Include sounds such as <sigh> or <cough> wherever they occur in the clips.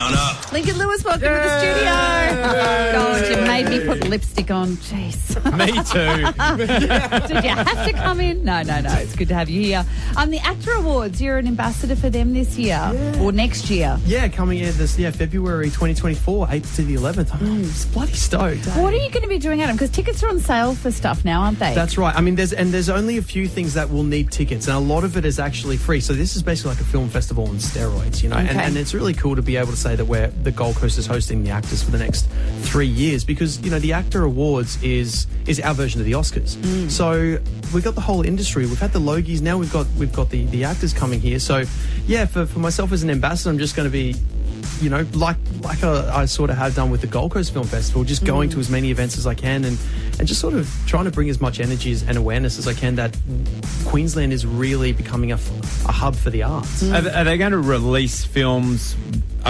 up. Lincoln Lewis, welcome to the studio. God, you made me put lipstick on. Jeez. Me too. <laughs> Did you have to come in? No, no, no. It's good to have you here. Um, the AACTA Awards, you're an ambassador for them this year or next year. Yeah, coming in this yeah February 2024, 8th to the 11th. I'm just bloody stoked. What are you going to be doing, Adam? Because tickets are on sale for stuff now, aren't they? That's right. I mean, there's and there's only a few things that will need tickets, and a lot of it is actually free. So this is basically like a film festival on steroids, you know. And, Okay. and it's really cool to be able to say that we're the Gold Coast is hosting the AACTAs for the next three years because you know the AACTA Awards is is our version of the Oscars. Mm. So we've got the whole industry. We've had the Logies. Now we've got we've got the the AACTAs coming here. So yeah, for for myself as an ambassador, I'm just going to be you know, like like I, I sort of have done with the Gold Coast Film Festival, just mm. going to as many events as I can and, and just sort of trying to bring as much energy as- and awareness as I can that Queensland is really becoming a, a hub for the arts. Are, are they going to release films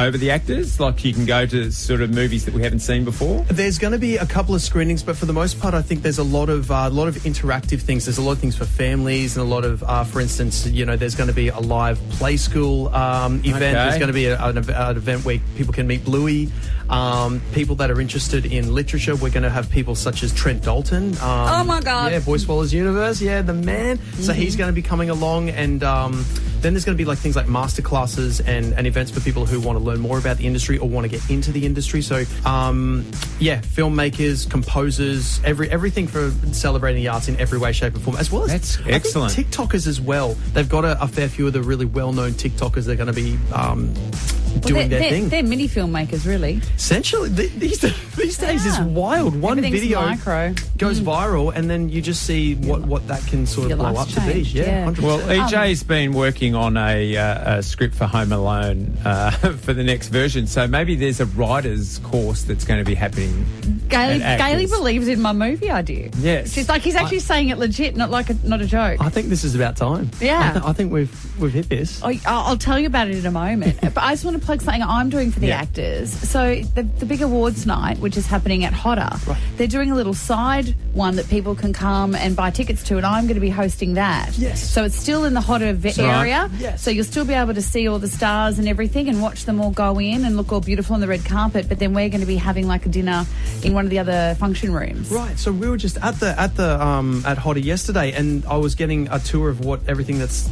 over the AACTAs? Like you can go to sort of movies that we haven't seen before? There's going to be a couple of screenings, but for the most part, I think there's a lot of uh, a lot of interactive things. There's a lot of things for families, and a lot of, uh, for instance, you know, there's going to be a live play school um, event. Okay. There's going to be a, an, an event where people can meet Bluey. Um, people that are interested in literature, we're going to have people such as Trent Dalton. Um, Oh my God. Yeah, Boy Swallows Universe. Yeah, the man. So he's going to be coming along, and um, then there's going to be like things like master classes and, and events for people who want to learn more about the industry or want to get into the industry. So, um, yeah, filmmakers, composers, every everything for celebrating the arts in every way, shape, and form, as well as That's I excellent. TikTokers as well. They've got a, a fair few of the really well-known TikTokers. They're going to be um, Well, doing they're, their they're, thing. they're mini filmmakers, really. Essentially, th- these these days is wild. One video micro. goes viral, and then you just see what, what that can sort of Your blow up life's to be. Yeah, yeah. Well, percent. EJ's been working on a, uh, a script for Home Alone uh, <laughs> for the next version, so maybe there's a writer's course that's going to be happening. Gailey, And believes in my movie idea. Yes. She's like, he's actually saying it legit, not like a, not a joke. I think this is about time. Yeah. I, <laughs> th- I think we've we've hit this. I- I'll I'll tell you about it in a moment. <laughs> but I just want to plug something I'm doing for the Yeah. AACTAs. So the, the big awards night, which is happening at HOTA, Right. they're doing a little side one that people can come and buy tickets to, and I'm going to be hosting that. Yes. So it's still in the HOTA v- right. area. Yes. So you'll still be able to see all the stars and everything, and watch them all go in and look all beautiful on the red carpet. But then we're going to be having like a dinner in one of the other function rooms. Right. So we were just at the at the um at HOTA yesterday, and I was getting a tour of what everything that's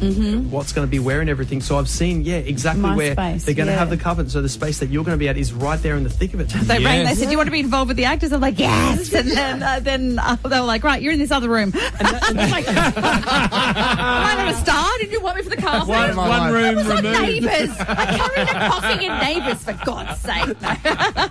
what's going to be where and everything. So I've seen yeah exactly My where space, they're going to yeah. Have the carpet. So the space that you're going to be at is right there in the thick of it. They rang. They said, "Do you want to be involved with the AACTAs?" I'm like, "Yes." <laughs> And then, uh, then uh, they were like, "Right, you're in this other room." And that, and <laughs> I'm like, "Am I not a star? Did you want me for the carpet?" One, one room removed. neighbours. I carried a coffee in neighbours for God's sake. No.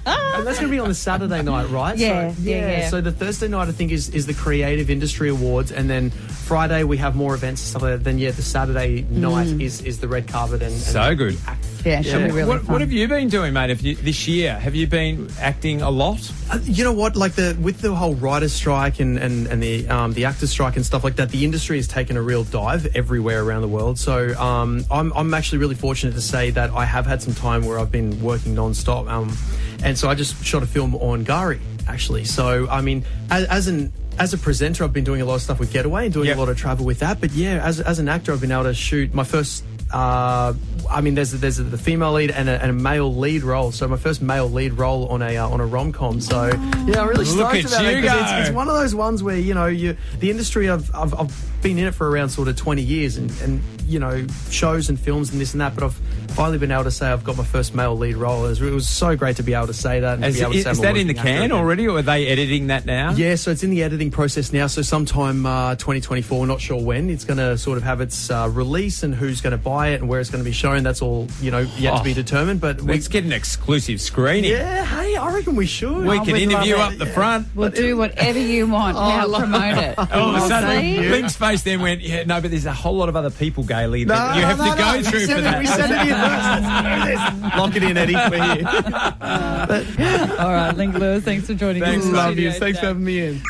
<laughs> And that's going to be on the Saturday night, right? Yeah, so, yeah, yeah. So the Thursday night, I think, is, is the Creative Industry Awards, and then Friday we have more events and stuff like that. Then yeah, the Saturday night is, is the red carpet and, and So good. Yeah, Yeah. be really what, fun. what have you been doing, mate? Have you, this year, have you been acting a lot? Uh, you know what? Like the with the whole writers' strike and and, and the um, the actors' strike and stuff like that, the industry has taken a real dive everywhere around the world. So um, I'm I'm actually really fortunate to say that I have had some time where I've been working non-stop. Um, and so I just shot a film on K'gari actually. So I mean, as, as an as a presenter, I've been doing a lot of stuff with Getaway and doing Yep. a lot of travel with that. But yeah, as as an actor, I've been able to shoot my first. Uh, I mean, there's there's the female lead and a, and a male lead role. So my first male lead role on a uh, on a rom com. So yeah, I'm really stoked about it 'cause go. it's, it's one of those ones where you know you the industry. I've I've, I've been in it for around sort of 20 years and and you know shows and films and this and that. But I've finally been able to say I've got my first male lead role. It was, so great to be able to say that. And Is, to be able to is, that in the can already, or are they editing that now? Yeah, so it's in the editing process now. So sometime uh, 2024, not sure when, it's going to sort of have its uh, release and who's going to buy it and where it's going to be shown. That's all you know yet to be Oh. determined. But we, Let's get an exclusive screening. yeah, hey, I reckon we should. We Oh, can we'd love interview it. up the front. We'll do whatever you want. now oh, promote it. <laughs> All of a oh, sudden, See? Link's face then went, yeah, no, but there's a whole lot of other people, Gailey, No, you have no, to go no, through for send it- We that. send it in first. Do this. Lock it in, Eddie. We're here. <laughs> All right, Link Lewis, thanks for joining Thanks, us. in the love Love you. Thanks for having me in.